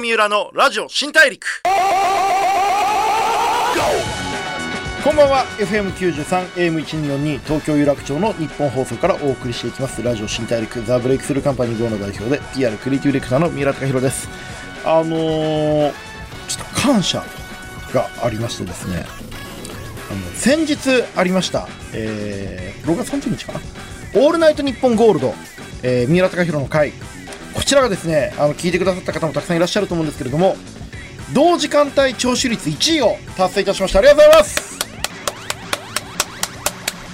三浦のラジオ新大陸。こんばんは。FM93 AM1242 東京有楽町の日本放送からお送りしていきます。ラジオ新大陸ザ・ブレイクスルーカンパニー GO の代表で PR クリエイティブディレクターの三浦貴弘です。あのー、ちょっと感謝がありましてですね。あの先日ありました、えー、6月30日かな「オールナイトニッポンゴールド」えー、三浦貴弘の会こちらがですねあの聞いてくださった方もたくさんいらっしゃると思うんですけれども同時間帯聴取率1位を達成いたしました。ありがとうございます。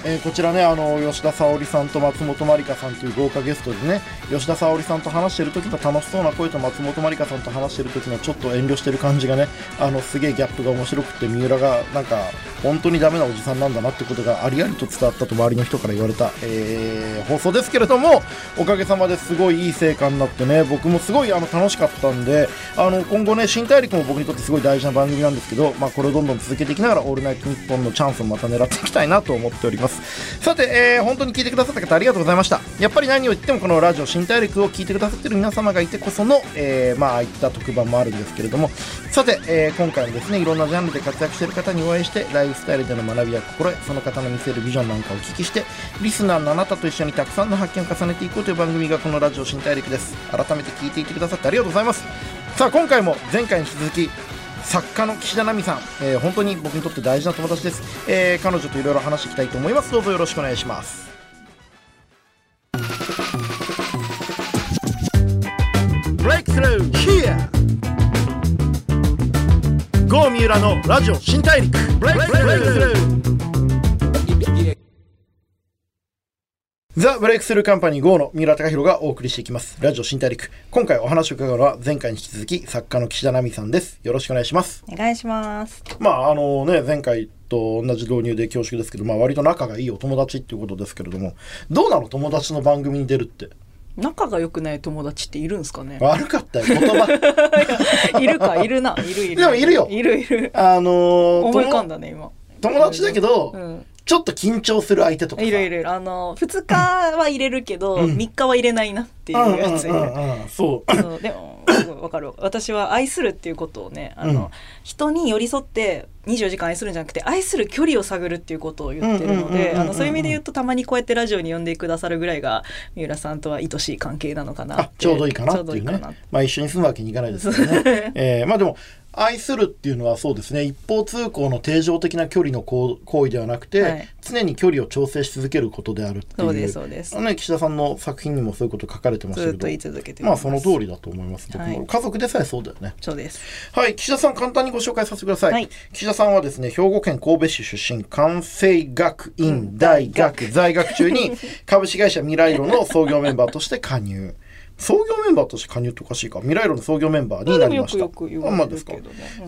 えー、こちらねあの吉田沙保里さんと松本まりかさんという豪華ゲストでね吉田沙保里さんと話してる時の楽しそうな声と松本まりかさんと話してる時のちょっと遠慮してる感じがねあのすげえギャップが面白くて三浦がなんか本当にダメなおじさんなんだなってことがありありと伝わったと周りの人から言われた、えー、放送ですけれどもおかげさまですごいいい成果になってね僕もすごいあの楽しかったんであの今後ね新大陸も僕にとってすごい大事な番組なんですけど、まあ、これをどんどん続けていきながら「オールナイトニッポン」のチャンスをまた狙っていきたいなと思っております。さて、えー、本当に聞いてくださった方ありがとうございました。やっぱり何を言ってもこのラジオ新大陸を聞いてくださってる皆様がいてこその、えー、まあああいった特番もあるんですけれども。さて、えー、今回もですねいろんなジャンルで活躍している方にお会いしてライフスタイルでの学びや心得その方の見せるビジョンなんかをお聞きしてリスナーのあなたと一緒にたくさんの発見を重ねていこうという番組がこのラジオ新大陸です。改めて聞いていてくださってありがとうございます。さあ今回も前回に引き続き作家の岸田奈美さん、えー、本当に僕にとって大事な友達です、えー、彼女といろいろ話していきたいと思います。どうぞよろしくお願いします。ブレイクスルー三浦のラジオ新大陸。ブレイクスルーザ・ブレイクスルーカンパニー GO の三浦貴弘がお送りしていきます。ラジオ新大陸。今回お話を伺うのは前回に引き続き作家の岸田奈美さんです。よろしくお願いします。お願いします。まあ、あのね、前回と同じ導入で恐縮ですけど、まあ割と仲がいいお友達っていうことですけれども、どうなの友達の番組に出るって？仲が良くない友達っているんですかね？悪かったよ言葉 いるかいるないるいるでもいるよいるいるあのー、思い浮かんだね今友達だけど、うんちょっと緊張する相手とかいるいるあの2日は入れるけど、うん、3日は入れないなっていうやつそう。でも わかる私は愛するっていうことをねあの、うん、人に寄り添って24時間愛するんじゃなくて愛する距離を探るっていうことを言ってるのでそういう意味で言うとたまにこうやってラジオに呼んでくださるぐらいが三浦さんとは愛しい関係なのかなちょうどいいかなっていうね。まあ一緒に住むわけにいかないですけどね、えー、まあでも愛するっていうのはそうですね。一方通行の定常的な距離の行為ではなくて、はい、常に距離を調整し続けることであるっていう。そうですそうです。ね岸田さんの作品にもそういうこと書かれてましたけどまあその通りだと思います僕も、はい、家族でさえそうだよね。そうです。はい岸田さん簡単にご紹介させてください、はい、岸田さんはですね兵庫県神戸市出身関西学院大学在学中に 株式会社未来路の創業メンバーとして加入創業メンバーとして加入っておかしいか。未来路の創業メンバーになりました。よくよくあまあですか、うん、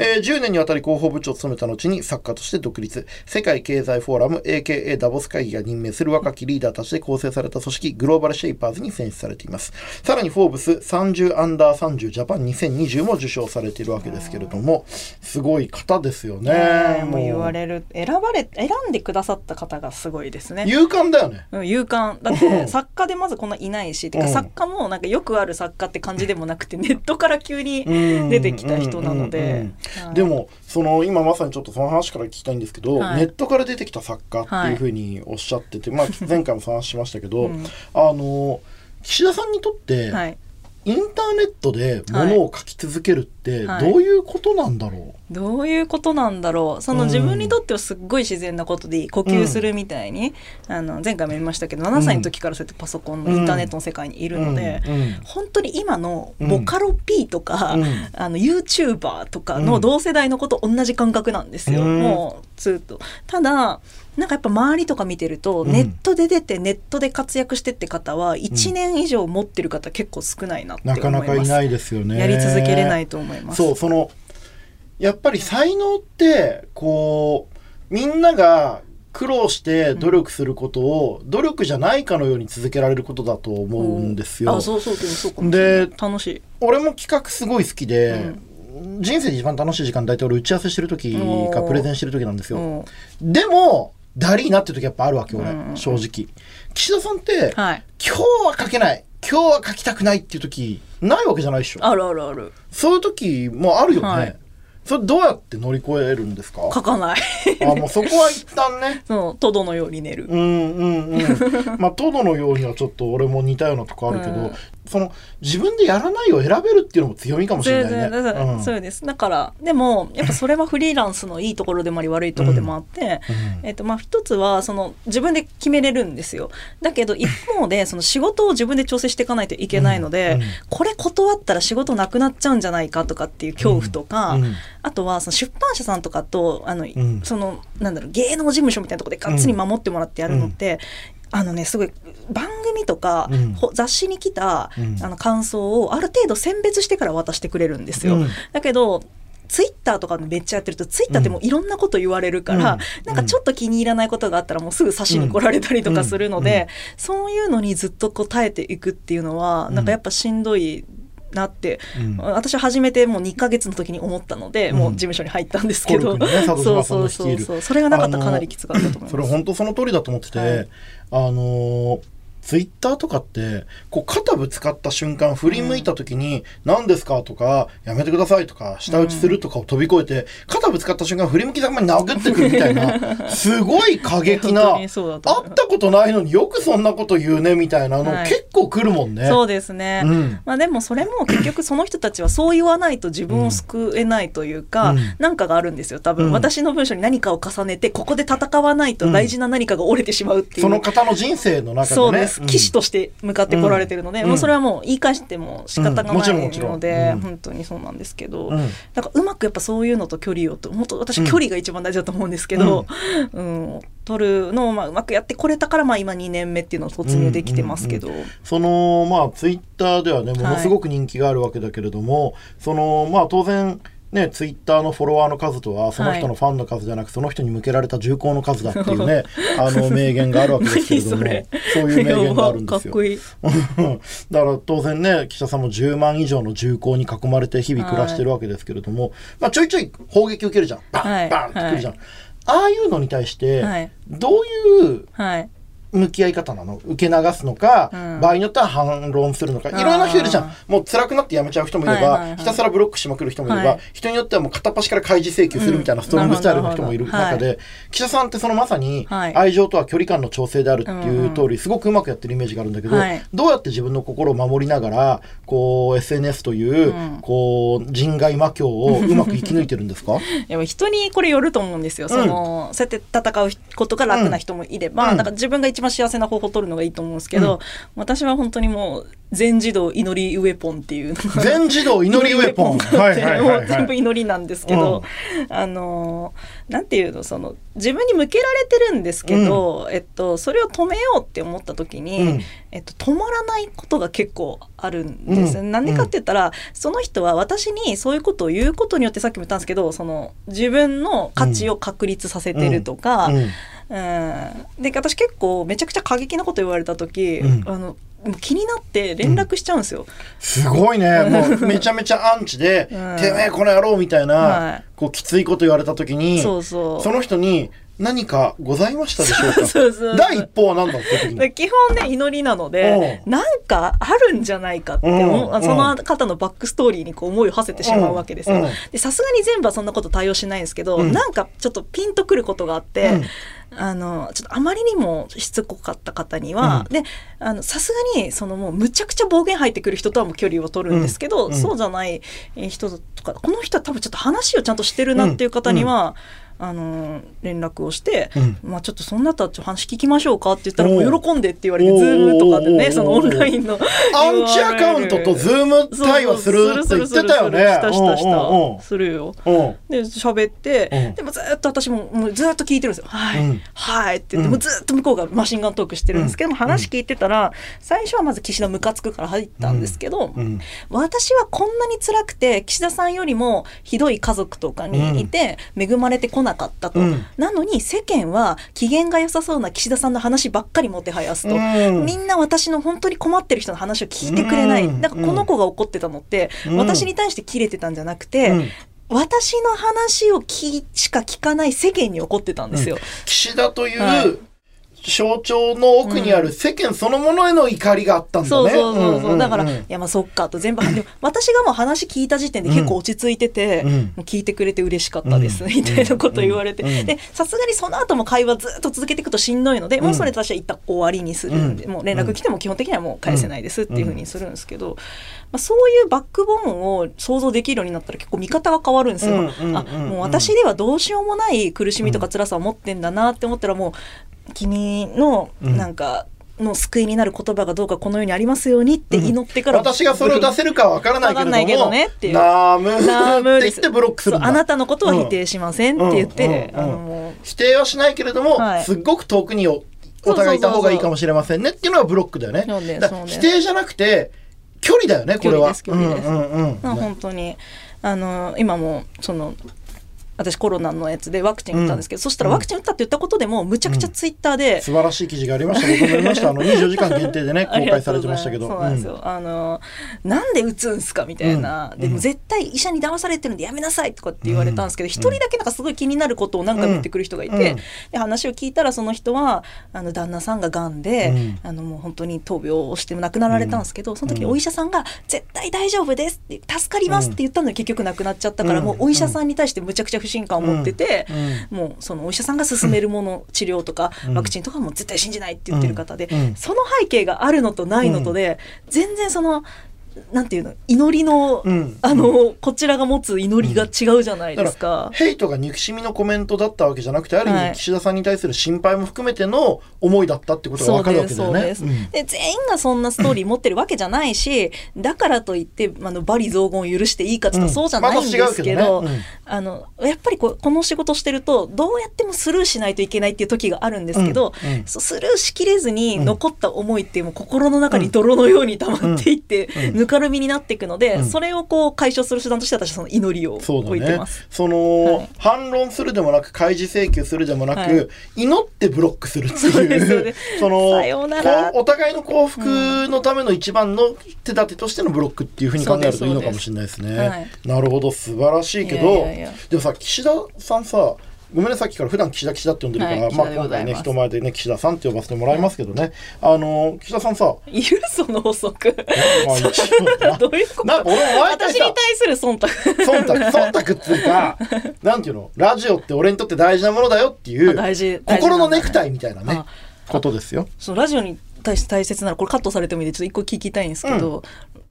えー、10年にわたり広報部長を務めた後に作家として独立。世界経済フォーラム AKA ダボス会議が任命する若きリーダーたちで構成された組織グローバルシェイパーズに選出されています。さらにフォーブス30アンダー30ジャパン2020も受賞されているわけですけれどもすごい方ですよね。もう言われる。選ばれ選んでくださった方がすごいですね。勇敢だよね、うん、勇敢。だって 作家でまずこんないないし、てか作家もなんかよよくある作家って感じでもなくてネットから急に出てきた人なので。でもその今まさにちょっとその話から聞きたいんですけど、はい、ネットから出てきた作家っていうふうにおっしゃってて、はい、まあ前回もその話しましたけど、うん、あの岸田さんにとって、はい。インターネットでものを書き続けるってどういうことなんだろう、どういうことなんだろう。その自分にとってはすっごい自然なことでいい呼吸するみたいに、うん、あの前回も言いましたけど7歳の時からそうやってパソコンのインターネットの世界にいるので、うん。うん、本当に今のボカロ P とか、あの YouTuber とかの同世代のこと同じ感覚なんですよ、もうずっと。ただなんかやっぱ周りとか見てると、ネットで出てネットで活躍してって方は1年以上持ってる方結構少ないなって思います、なかなかいないですよね。やり続けれないと思いますそうそのやっぱり才能ってこうみんなが苦労して努力することを、努力じゃないかのように続けられることだと思うんですよ。あそうそうそうで楽しい。俺も企画すごい好きで、うん。人生で一番楽しい時間大体俺打ち合わせしてる時かプレゼンしてる時なんですよ。でもダリーなっていう時やっぱあるわけ俺、正直。岸田さんって、はい、今日は書けない今日は書きたくないっていう時ないわけじゃないでしょ。あるあるある。そういう時もあるよね、はい。それどうやって乗り越えるんですか？書かない。あもうそこは一旦ね。そうトドのように寝る、うんうんうん。まあトドのようにはちょっと俺も似たようなとこあるけど、うんその自分でやらないを選べるっていうのも強みかもしれないね。全然だからうん。そうです。だからでもやっぱそれはフリーランスのいいところでもあり悪いところでもあって、うん。えっとまあ、一つはその自分で決めれるんですよ。だけど 一方でその仕事を自分で調整していかないといけないので、うん。うんこれ断ったら仕事なくなっちゃうんじゃないかとかっていう恐怖とか、うん。あとはその出版社さんとかとあの、ん。そのなんだろう芸能事務所みたいなところでがっつり守ってもらってやるのって、あのねすごい番組とか、うん。ほ雑誌に来た、うん。あの感想をある程度選別してから渡してくれるんですよ。うん。だけどツイッターとかめっちゃやってるとツイッターってもういろんなこと言われるから、うん。なんかちょっと気に入らないことがあったらもうすぐ刺しに来られたりとかするので、うん。うん。そういうのにずっとこう耐えていくっていうのは、なんかやっぱしんどいなって、うん。私は初めてもう2ヶ月の時に思ったので、うん。もう事務所に入ったんですけど、ね佐そうそうそう。そうそれがなかったらかなりきつかったと思います。それ本当その通りだと思ってて、はい。あのーツイッターとかってこう肩ぶつかった瞬間振り向いた時に「何ですか?」とか「やめてください」とか「舌打ちする」とかを飛び越えて、肩ぶつかった瞬間振り向きざまに殴ってくるみたいなすごい過激な会ったことないのによくそんなこと言うねみたいなの、はい。結構来るもんね。そうですね、うん。まあ、でもそれも結局その人たちはそう言わないと自分を救えないというか、うん。なんかがあるんですよ多分、うん。私の文章に何かを重ねてここで戦わないと大事な何かが折れてしまうっていう、その方の人生の中でね。騎士として向かってこられてるので、うん。もうそれはもう言い返しても仕方がないので、うん。本当にそうなんですけど、うん。だからうまくやっぱそういうのと距離をと本当私うん。距離が一番大事だと思うんですけど、うん。取るのをまあうまくやってこれたからまあ今2年目っていうのを突入できてますけど、そのまあツイッターではねものすごく人気があるわけだけれども、そのまあ当然ねツイッターのフォロワーの数とはその人のファンの数じゃなく、その人に向けられた銃口の数だっていうね あの名言があるわけですけれども何そういう名言があるんですよ。かいい だから当然ね岸田さんも10万以上の銃口に囲まれて日々暮らしてるわけですけれども、まあ、ちょいちょい砲撃受けるじゃんバン、はいバンってくるじゃん、ああいうのに対してはいどういうはい向き合い方なの？受け流すのか、うん。場合によっては反論するのか。いろんな人いるじゃん。もう辛くなってやめちゃう人もいれば、はいはいはい。ひたすらブロックしまくる人もいれば、はい。人によってはもう片っ端から開示請求するみたいなストロングスタイルの人もいる。中で、岸田さんってそのまさにはい。愛情とは距離感の調整であるっていう通うりすごくうまくやってるイメージがあるんだけど、はい。どうやって自分の心を守りながらこう SNS という、うん。こう人外魔境をうまく生き抜いてるんですか？いや人にこれよると思うんですよ、そのそうやって戦うことが楽な人もいれば、うん。だから自分が一番幸せな方法を取るのがいいと思うんですけど、私は本当にもう全自動祈りウェポンっていう全自動祈りウェポン。はい全部祈りなんですけど、あのなんていうのその自分に向けられてるんですけど、えっと、それを止めようって思った時に、うん。えっと、止まらないことが結構あるんです。うん。なんでかって言ったら、その人は私にそういうことを言うことによってさっきも言ったんですけどその自分の価値を確立させてるとか、うん。うん、で私結構めちゃくちゃ過激なこと言われた時、うん。あの気になって連絡しちゃうんですよ。すごいね。もうめちゃめちゃアンチで、うんてめえこの野郎みたいな、はいこうきついこと言われた時に。その人に何かございましたでしょうか？そうそう第一報は何だって基本ね祈りなのでうなんかあるんじゃないかって思ううんその方のバックストーリーにこう思いを馳せてしまうわけですよ。うん。うん。でさすがに全部はそんなこと対応しないんですけど、うん。なんかちょっとピンとくることがあって。うん。あのちょっとあまりにもしつこかった方には、であのさすがにそのもうむちゃくちゃ暴言入ってくる人とはもう距離を取るんですけど、うん。そうじゃない人とかこの人は多分ちょっと話をちゃんとしてるなっていう方には、あの連絡をして、うんまあちょっとそんなったらちょっと話聞きましょうかって言ったらもおうう喜んでって言われて Zoom とかでねそのオンラインの アンチアカウントと Zoom 対話するって言ってたよね。したしたしたするよ。で喋って、うんでもずっと私ももうずっと聞いてるんですよ。はい、うんはいって言って、うんもうずっと向こうがマシンガントークしてるんですけども、うん話聞いてたら最初はまず岸田ムカつくから入ったんですけど、うん私はこんなに辛くて岸田さんよりもひどい家族とかにいて恵まれてこなかったと、うん。なのに世間は機嫌が良さそうな岸田さんの話ばっかりもてはやすと、うん。みんな私の本当に困ってる人の話を聞いてくれない、うん。だからこの子が怒ってたのって、うん。私に対して切れてたんじゃなくて、うん。私の話を聞しか聞かない世間に怒ってたんですよ。岸田という、はい象徴の奥にある世間そのものへの怒りがあったんだね。そうそうそうだから、いやまあそっかと全部でも私がもう話聞いた時点で結構落ち着いてて、う聞いてくれて嬉しかったです、みたいなこと言われて、うん。でさすがにその後も会話ずっと続けていくとしんどいので、もうそれ私は一旦終わりにするんで、うん。もう連絡来ても基本的にはもう返せないですっていうふうにするんですけど、まあ、そういうバックボーンを想像できるようになったら結構見方が変わるんですよ。あもう私ではどうしようもない苦しみとか辛さを持ってんだなって思ったらもう君のうん。なんか、の救いになる言葉がどうかこの世にありますようにって祈ってから、私がそれを出せるかは分からないけれども、わかんないけどねっていうナームって言ってブロックするあなたのことは否定しませんって言って、うん。うん。うん。あの否定はしないけれども、はい。すっごく遠くにおお互いいた方がいいかもしれませんねっていうのがブロックだよね。否定じゃなくて、距離だよね、これは。距離です距離です。うんうんうん。まあ本当に。あの今もその私コロナのやつでワクチン打ったんですけど、そしたらワクチン打ったって言ったことでもむちゃくちゃツイッターで、素晴らしい記事がありました。僕も読みました。あの、24時間限定でね、公開されてましたけど。そうなんですよ。あの、なんで打つんすかみたいな。うん。でも絶対医者に騙されてるんでやめなさいとかって言われたんですけど、一、人だけなんかすごい気になることを何回も言ってくる人がいて、うん。で、話を聞いたらその人は、あの、旦那さんが癌で、うん。あの、もう本当に闘病をして亡くなられたんですけど、その時にお医者さんが、絶対大丈夫ですって、助かりますって言ったのに結局亡くなっちゃったから、うん。もうお医者さんに対してむちゃくちゃ不信感を持ってて、うん。もうそのお医者さんが勧めるもの、治療とかうん。ワクチンとかも絶対信じないって言ってる方で、うん。その背景があるのとないのとで、全然そのなんていうの祈りの、うん。あのこちらが持つ祈りが違うじゃないですか。ヘイトが憎しみのコメントだったわけじゃなくて、ある意はい。味岸田さんに対する心配も含めての思いだったってことがそうわかるわけだよね。うん。で全員がそんなストーリー持ってるわけじゃないしだからといってあの罵詈雑言を許していいかってそうじゃないんですけど,、あのやっぱりこうこの仕事してるとどうやってもスルーしないといけないっていう時があるんですけど、スルーしきれずに残った思いっていうもう心の中に泥のように溜まっていって、うんぬかるみになっていくので、うん。それをこう解消する手段として私はその祈りを置いてます。。その、はい。反論するでもなく、開示請求するでもなく、はい。祈ってブロックするっていう。ね、そ のお互いの幸福のための一番の手立てとしてのブロックっていうふうに考えるといいのかもしれないですね。そうですはいなるほど、素晴らしいけど、でもさ、岸田さんさ、ごめんね、さっきから普段岸田岸田って呼んでるから、はいまます今回ね、人前でね、岸田さんって呼ばせてもらいますけどね、あの、岸田さんさ、いる？その補足。まあ一応な。どういうこと？なんか俺私に対する忖度。忖度忖度っていうかなんていうの？ラジオって俺にとって大事なものだよっていうあ大事心のネクタイみたいなねあことですよ。そのラジオに対して大切ならこれカットされてもいいんでちょっと一個聞きたいんですけど、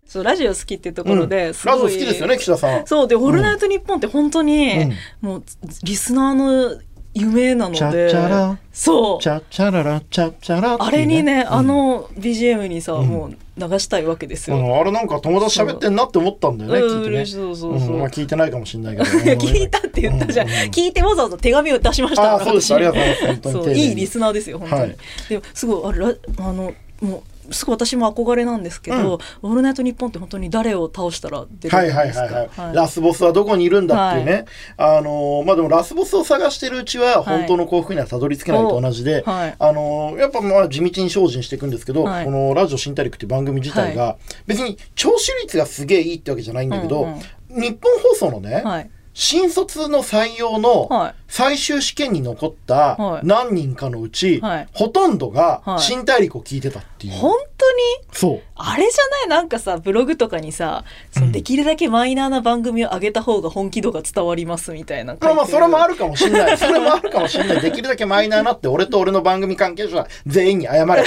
そうラジオ好きっていうところうん。で、すごい。ラジオ好きですよね岸田さん。そうで「オールナイトニッポン」って本当に、もうリスナーの夢なのでチャラそう。チャチャララチャチャラっていうあれにね、うん。あの BGM にさ、うん。もう流したいわけですよ。うん。あれなんか友達喋ってんなって思ったんだよねうん。聞いてね。そうそうそうう。ん。まあ聞いてないかもしれないけど。聞いたって言ったじゃん、うん。うん。聞いてわざわざ手紙を出しましたあーそうです。ありがとうございます。いいリスナーですよ本当に、はい。でもすごいあれラあのもうすごい私も憧れなんですけど「オールナイトニッポン」って本当に誰を倒したら出るはいはいんですか？はいはい、はいラスボスはどこにいるんだっていうね、あのーまあでもラスボスを探してるうちは本当の幸福にはたどり着けないと同じで、はい。あのーやっぱまあ地道に精進していくんですけど、はい。この「ラジオ新大陸」っていう番組自体が別に聴取率がすげえいいってわけじゃないんだけど、日本放送のね、はい新卒の採用のはい最終試験に残ったはい。何人かのうち、はい。ほとんどがはい。新大陸を聞いてたっていう、本当に？そう。あれじゃない？なんかさブログとかにさそのできるだけマイナーな番組を上げた方が本気度が伝わりますみたいなまあまあそれもあるるかもしれない。それもあるかもしれない。できるだけマイナーなって俺と俺の番組関係者全員に謝れ。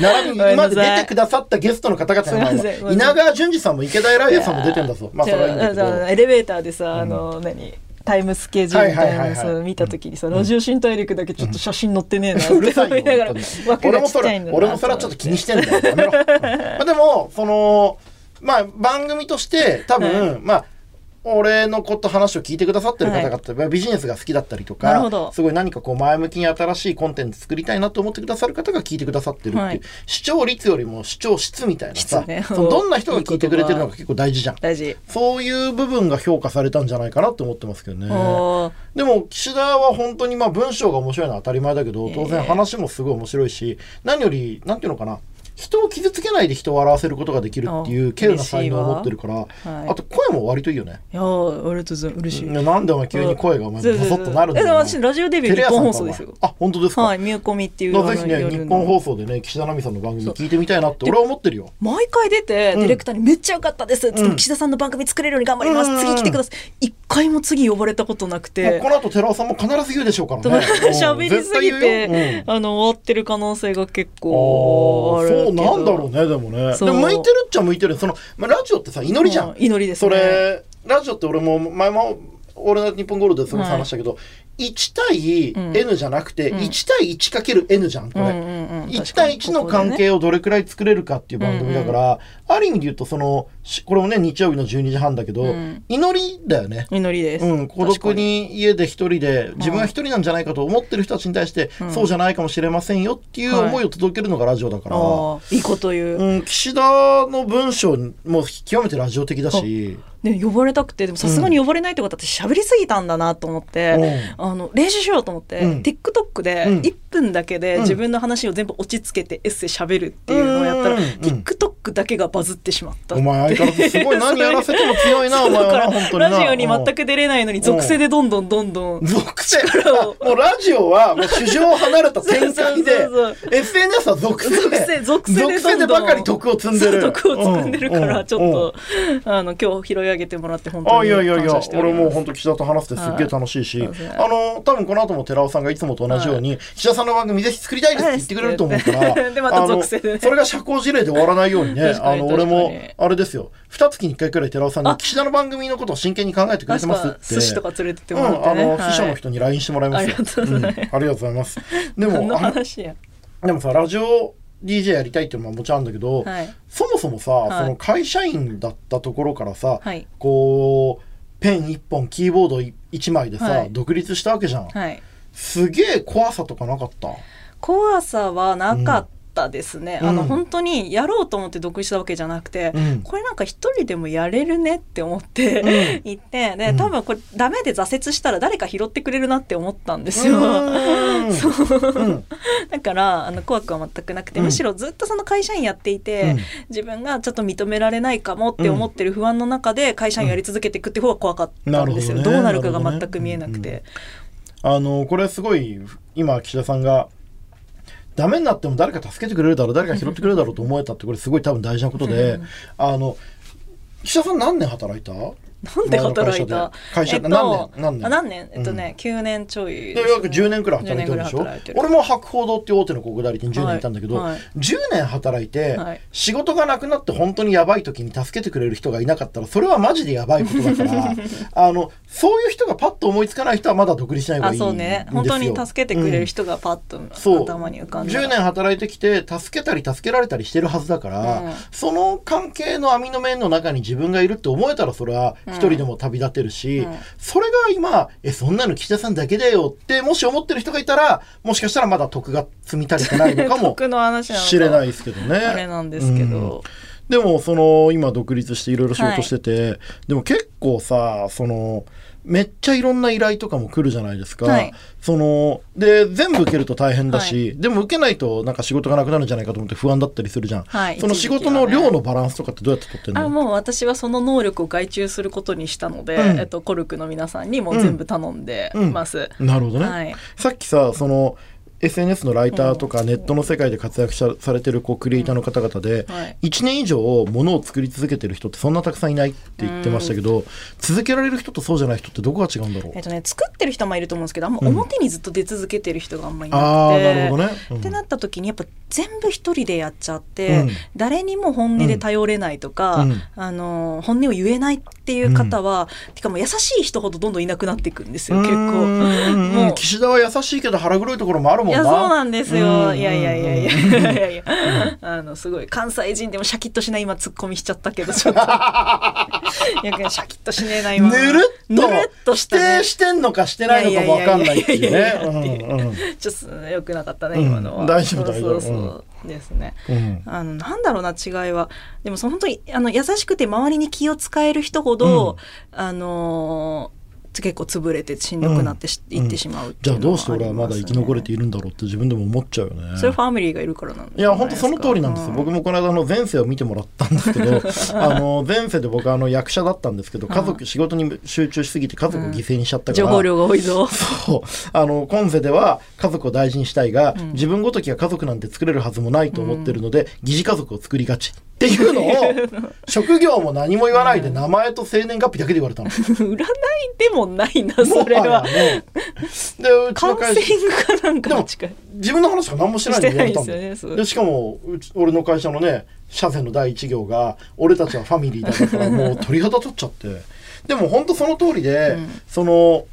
並びに今まで出てくださったゲストの方々の稲川淳二さんも池田エライエさんも出てんだぞ。まあそれはいいんだけど。エレベーターでさ、あの何？タイムスケジュールみたいなのさはいはいはいはい。見た時にさ、ラジオ新大陸だけちょっと写真載ってねえなって思いながら枠が俺もそちっちゃいんだなれ俺もそれはちょっと気にしてんだよ。でもそのまあ番組として多分、はい。まあ俺のこと話を聞いてくださってる方々、ビジネスが好きだったりとかすごい何かこう前向きに新しいコンテンツ作りたいなと思ってくださる方が聞いてくださってるっていう、はい。視聴率よりも視聴質みたいなさ、質ね。そのどんな人が聞いてくれてるのか結構大事じゃん。そういう部分が評価されたんじゃないかなって思ってますけどね。でも岸田は本当にまあ文章が面白いのは当たり前だけどええ当然話もすごい面白いし何よりなんていうのかな人を傷つけないで人を笑わせることができるっていうあ稀有な才能を持ってるからはい。あと声も割といいよね。いやーありがとうございます。嬉しい。なんでお前急に声がお前ボソッとなるんだよ。私ラジオデビュー日本放送ですよ。あ本当ですか、はいミューコミっていうぜひね日本放送でね岸田奈美さんの番組聞いてみたいなって俺は思ってるよ。毎回出てうん。ディレクターに「めっちゃ良かったです」うん。岸田さんの番組作れるように頑張ります。うん。次来てください。一回も次呼ばれたことなくて。この後寺尾さんも必ず言うでしょうからね。喋りすぎてよ、あの終わってる可能性が結うん構あるそうなんだろうねでもね。でも向いてるっちゃ向いてるその、まあ、ラジオってさ祈りじゃん、うん祈りですそねれラジオって俺も前も「オールナイトニッポンゴールド」でその話したけど、1対うん。N じゃなくて、うん。1対 1×N じゃんこれ、うんうんうん1対1の関係をどれくらい作れるかっていう番組だから、ある意味で言うとそのしこれもね日曜日の12時半だけど、うん。祈りだよね。祈りです、うん、孤独に家で一人で自分が一人なんじゃないかと思ってる人たちに対して、うん。そうじゃないかもしれませんよっていう思いを届けるのがラジオだから、ああいいこと言う、うん、岸田の文章も極めてラジオ的だし、で呼ばれたくてでもさすがに呼ばれないってことは私喋りすぎたんだなと思って、あの練習しようと思って、うん。TikTok でうん。1分だけでうん。自分の話を全部落ち着けてエッセイ喋るっていうのをやったら、うん。うん TikTok だけがバズってしまった。お前相変わらずすごい何やらせても強いな お前は本当にな。ラジオに全く出れないのに属性でどんどんどんどん属性。もうラジオはもう市場を離れた展開で そうそう SNS は属性。属性属性でばかり徳を積んでる。そう徳を積んでるからちょっうんとあの今日拾い上げてもらって本あ当にいやいやいや。感謝しており俺ますもう本当岸田と話してすっげえ楽しいし、はあの多分この後も寺尾さんがいつもと同じように、岸田さんの番組ぜひ作りたいですって言ってくれると思うからでまた属性でね。それが社交辞令で終わらないようにねあの俺もあれですよ。二月に一回くらい寺尾さんにあ。岸田の番組のことを真剣に考えてくれて確ますって。か寿司とか連れてってうん、もらってね、あの、はい。秘書の人に LINE してもらいますよ。ありがとうございます。んありがとうございます。でも、でもさ、ラジオ DJ やりたいっていうのはもちろんあるんだけど、はい。そもそもさ、はい。その会社員だったところからさ、はい。こう、ペン一本、キーボード一枚でさ、はい。独立したわけじゃん。はい。すげえ怖さとかなかった？怖さはなかったですね、うん。あの本当にやろうと思って独立したわけじゃなくて、うん。これなんか一人でもやれるねって思って、うん。行ってでうん。多分これダメで挫折したら誰か拾ってくれるなって思ったんですよ。うーん う。ん。だからあの怖くは全くなくて、うんむしろずっとその会社員やっていて、うん。自分がちょっと認められないかもって思ってる不安の中で会社員やり続けていくって方が怖かったんですよ、どね。どうなるかが全く見えなくて。あのこれすごい今岸田さんがダメになっても誰か助けてくれるだろう誰か拾ってくれるだろうと思えたってこれすごい多分大事なことで、うん。あの岸田さん何年働いた？なんで働いた？会社で。何年？何年？あ何年？えっとね、9年ちょいで約10年くらい働いてるでし10年ょ俺も博報堂っていう大手の広告代理店10年いたんだけど、はい。はい。10年働いて、はい。仕事がなくなって本当にやばい時に助けてくれる人がいなかったらそれはマジでやばいことだから あのそういう人がパッと思いつかない人はまだ独立しない方がいいんですよ。あそうね。本当に助けてくれる人がパッと頭に浮かんで、10年働いてきて助けたり助けられたりしてるはずだから、うん。その関係の網の面の中に自分がいるって思えたらそれは一人でも旅立てるし、うん。それが今えそんなの岸田さんだけだよってもし思ってる人がいたらもしかしたらまだ得が積み足りてない のかもしれないですけどね。あれなんですけど、でもその今独立していろいろ仕事してて、でも結構さそのめっちゃいろんな依頼とかも来るじゃないですか、はい。そので全部受けると大変だし、でも受けないとなんか仕事がなくなるんじゃないかと思って不安だったりするじゃん、はい。その仕事の量のバランスとかってどうやって取ってんの？あもう私はその能力を外注することにしたので、うん。えっと、コルクの皆さんにもう全部頼んでます。なるほどね、はい。さっきさその SNS のライターとかネットの世界で活躍さされてるこうクリエイターの方々ではい。1年以上ものを作り続けてる人ってそんなたくさんいないって言ってましたけど続けられる人とそうじゃない人ってどこが違うんだろう？えっとね、作ってる人もいると思うんですけどあんまうん。表にずっと出続けてる人があんまりいなくて、ああなるほどね、うん。ってなった時にやっぱ全部一人でやっちゃって、うん。誰にも本音で頼れないとか、うん。あの本音を言えないっていう方は、てかもう優しい人ほどどんどんいなくなっていくんですよ結構。うん。もう。岸田は優しいけど腹黒いところもあるもんな。いやそうなんですよ、うんいやいやいやいや。いやいやいや。あのすごい関西人でもシャキッとしない今ツッコミしちゃったけど。ちょっといやシャキッとしねえな今。ぬるっと。っとした、否ね定、してんのかしてないのかも分かんないっていうね。ちょっとよくなかったねうん。今のは、大丈夫大丈夫。そうそうそうですね。うん。うんあのなんだろうな違いは。でもその本当にあの優しくて周りに気を使える人ほど、あの結構潰れてしんどくなってし、いってしまうってじゃあどうして俺はまだ生き残れているんだろうって自分でも思っちゃうよね。それファミリーがいるからなんいや本当その通りなんですよ、僕もこの間の前世を見てもらったんですけど あの前世で僕はあの役者だったんですけど家族、仕事に集中しすぎて家族を犠牲にしちゃったから、情報量が多いぞ。そう。あの今世では家族を大事にしたいが、自分ごときが家族なんて作れるはずもないと思ってるので、疑似家族を作りがちっていうのを職業も何も言わないで名前と生年月日だけで言われたの。占いでもないなそれは。ね。でうちの会社。でも自分の話とか何もしてないで言われたんだでねしかもうち俺の会社のね社前の第一行が「俺たちはファミリーだ」だからもう鳥肌立っちゃって。でも本当その通りで、うん。その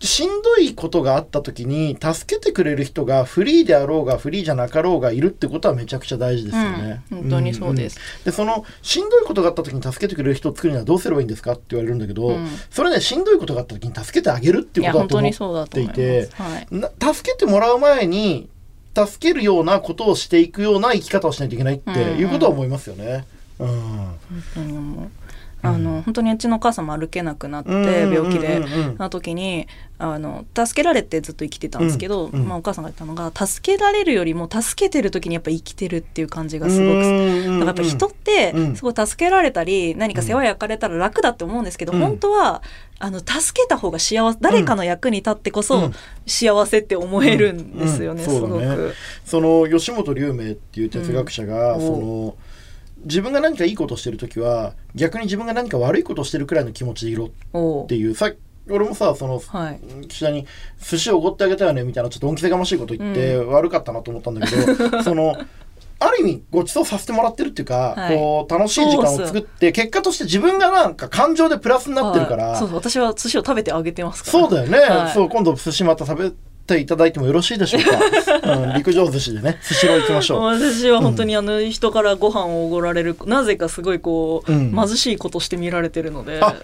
しんどいことがあった時に助けてくれる人がフリーであろうがフリーじゃなかろうがいるってことはめちゃくちゃ大事ですよね。うん。本当にそうです。ん。ん。でそのしんどいことがあった時に助けてくれる人を作るにはどうすればいいんですかって言われるんだけど、うん。それねしんどいことがあった時に助けてあげるっていうことだと思っていてはい、な助けてもらう前に助けるようなことをしていくような生き方をしないといけないっていうことは思いますよね。うん。本当に思うあの本当にうちのお母さんも歩けなくなってうん病気でうん。うんうん。な時にあの助けられてずっと生きてたんですけど、うん。うんまあ、お母さんが言ったのが助けられるよりも助けてる時にやっぱ生きてるっていう感じがすごくうんだからやっぱ人ってうん。すごい助けられたり何か世話焼かれたら楽だって思うんですけど、うん。本当はあの助けた方が幸せ誰かの役に立ってこうそん。幸せって思えるんですよね、うん。うん。すごく。その吉本龍明っていう哲学者が、うん。その自分が何かいいことをしてる時は逆に自分が何か悪いことをしてるくらいの気持ちでいろっていう。さ俺もさそのはい。岸田に寿司をおごってあげたよねみたいなちょっと恩着せがましいこと言って悪かったなと思ったんだけど、そのある意味ご馳走させてもらってるっていうか、はい。こう楽しい時間を作って結果として自分がなんか感情でプラスになってるから、はいそうそう。私は寿司を食べてあげてますから。そうだよね、はい。そう今度寿司また食べていただいてもよろしいでしょうか、うん、陸上寿司でねスシロー行きましょう。私は本当にあの人からご飯をおごられる、なぜかすごいこう、うん。貧しいことして見られてるので。あ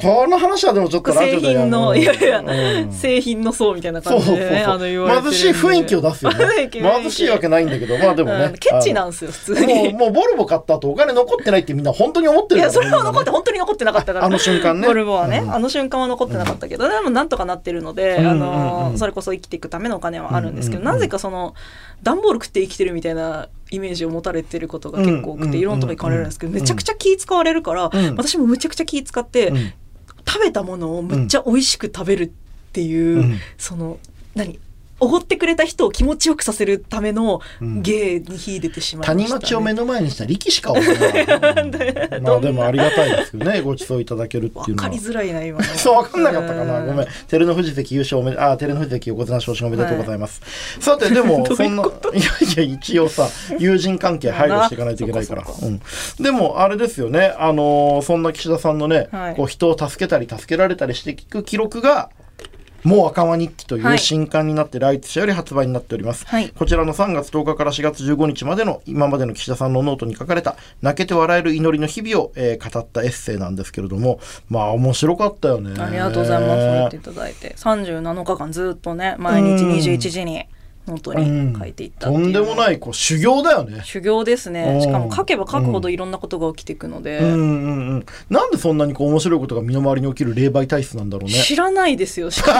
この話はでもちょっとラジ製品のいやいや、うん。製品の層みたいな感じでね貧しい雰囲気を出すよね。貧しいわけないんだけどまあでもね。うん。ケチなんですよ普通に。もうもうボルボ買った後お金残ってないってみんな本当に思っているからやそれは残って本当に残ってなかったから。あの瞬間ね。ボルボはね、うん。あの瞬間は残ってなかったけど、でもなんとかなってるので、うん。あのうんうんそれこそ生きていくためのお金はあるんですけど、うんうんうん。なぜかその段ボール食って生きてるみたいなイメージを持たれてることが結構多くて、いろんなとこ行かれるんですけど、うん。めちゃくちゃ気使われるから、うん。私もむちゃくちゃ気使って、うん。食べたものをむっちゃ美味しく食べるっていう、うん。その何おごってくれた人を気持ちよくさせるためのうん。芸に秀でてしまいま谷した、ね。町を目の前にした力士かまあでもありがたいですけどねご馳走いただけるっていうのは。分かりづらいな今の。そう分かんなかったかな、うんごめん。照ノ富士関優勝おめであ照ノ富士関横綱昇進おめでとうございます、さてでもそんないやいや一応さ友人関係配慮していかないといけないから。うん、でもあれですよね。あのーそんな岸田さんのね、はい。こう人を助けたり助けられたりしていく記録がもう赤間日記といはい。う新刊になって来月より発売になっております、はい。こちらの3月10日から4月15日までの今までの岸田さんのノートに書かれた泣けて笑える祈りの日々を、えー語ったエッセイなんですけれどもまあ面白かったよね。ありがとうございます。そう言っていただいて、37日間ずっとね、毎日21時にノートに書いていったとんでもないこう修行だよね。修行ですうん。ねしかも書けば書くほどいろんなことが起きていくので、うんうんうん。なんでそんなにこう面白いことが身の回りに起きる霊媒体質なんだろうね。知らないですよ。しか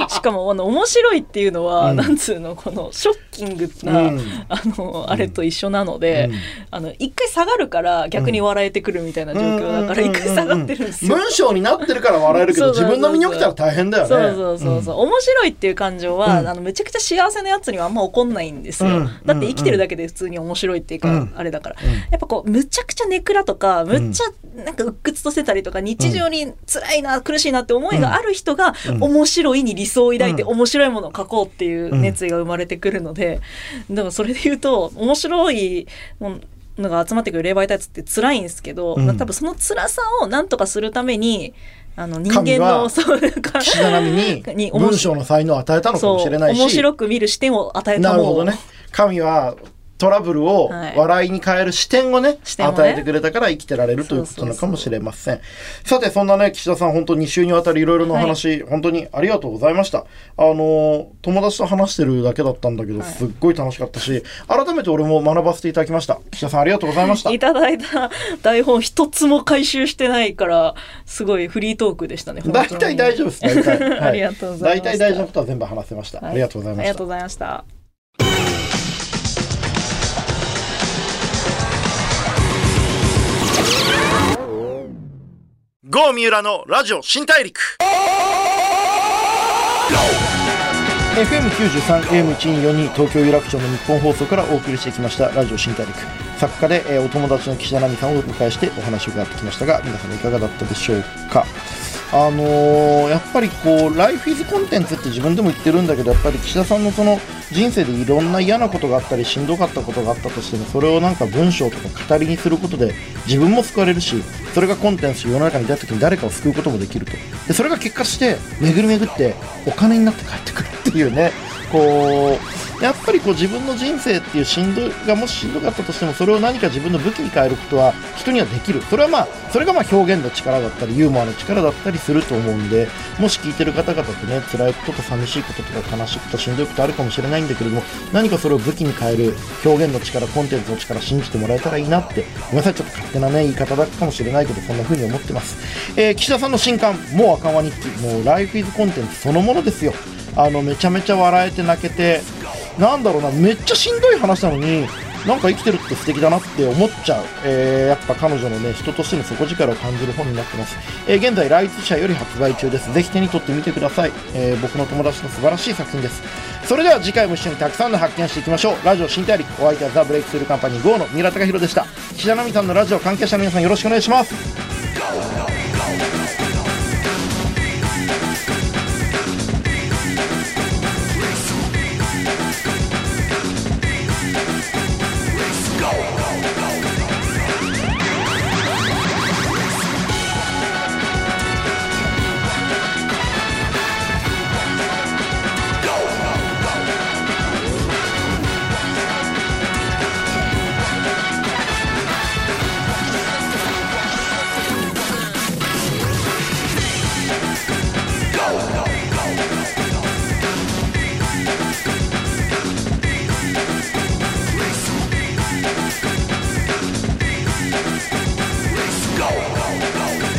も、しかもあの面白いっていうのは、うん。なんつうのこのショッキングな、うん。あのあれと一緒なので、うん。あの一回下がるから逆に笑えてくるみたいな状況だから一回下がってるんですよ。文章になってるから笑えるけど自分の身に起きたら大変だよね。そうそうそうそう、面白いっていう感情は、うん。あのめちゃくちゃ幸せなやつにはあんま起こんないんですよ、うん。だって生きてるだけで普通に面白いっていうか、うん。あれだから、うん。やっぱこうむちゃくちゃネクラとかむっちゃなんか鬱屈としてたりとか日常に辛いな苦しいなって思いがある人が、うん。面白いに理想を抱いてうん。面白いものを書こうっていう熱意が生まれてくるので、でもそれで言うと面白いもののが集まってくる霊媒体質って辛いんですけど、うん。多分その辛さを何とかするためにあの人間のそうなんか岸田並みに文章の才能を与えたのかもしれないし。面白く見る視点を与えたなるほどね。神はトラブルをはい。笑いに変える視点をね,、視点をね。与えてくれたから生きてられるということなのかもしれません。さてそんなね岸田さん本当2週にわたりいろいろなお話、本当にありがとうございました。あのー友達と話してるだけだったんだけど、はい。すっごい楽しかったし改めて俺も学ばせていただきました。岸田さんありがとうございました。いただいた台本一つも回収してないからすごいフリートークでしたね大体大丈夫です大体、はありがとうございました。大体大丈夫とは全部話せました、はい。ありがとうございました。ありがとうございました郷三浦のラジオ新大陸。FM93、AM1242 東京有楽町の日本放送からお送りしてきましたラジオ新大陸。作家で、えーお友達の岸田奈美さんをお迎えしてお話を伺ってきましたが皆さんいかがだったでしょうか？あのーやっぱりこうライフイズコンテンツって自分でも言ってるんだけどやっぱり岸田さんのその人生でいろんな嫌なことがあったりしんどかったことがあったとしてもそれをなんか文章とか語りにすることで自分も救われるしそれがコンテンツ世の中に出た時に誰かを救うこともできると。でそれが結果して巡り巡ってお金になって帰ってくるっていうねこうやっぱりこう自分の人生っていうしんどいがもししんどかったとしてもそれを何か自分の武器に変えることは人にはできる。それはまあそれがまあ表現の力だったりユーモアの力だったりすると思うんでもし聞いてる方々ってね辛いことと寂しいこととか悲しいことしんどいことあるかもしれないんだけれども何かそれを武器に変える表現の力コンテンツの力信じてもらえたらいいなってごめんなさいちょっと勝手なね言い方だかもしれないけどそんな風に思ってます、えー岸田さんの新刊「もう赤間日記」もうライフイズコンテンツそのものですよ。あのめちゃめちゃ笑えて泣けてなんだろうなめっちゃしんどい話なのになんか生きてるって素敵だなって思っちゃう、えーやっぱ彼女のね人としての底力を感じる本になってます、えー現在ライツ社より発売中です。ぜひ手に取ってみてください、えー僕の友達の素晴らしい作品です。それでは次回も一緒にたくさんの発見していきましょう。ラジオ新大陸お相手はザ・ブレイクスルーカンパニー GO の三浦貴大でした。岸田奈美さんのラジオ関係者の皆さんよろしくお願いします。go, go, go.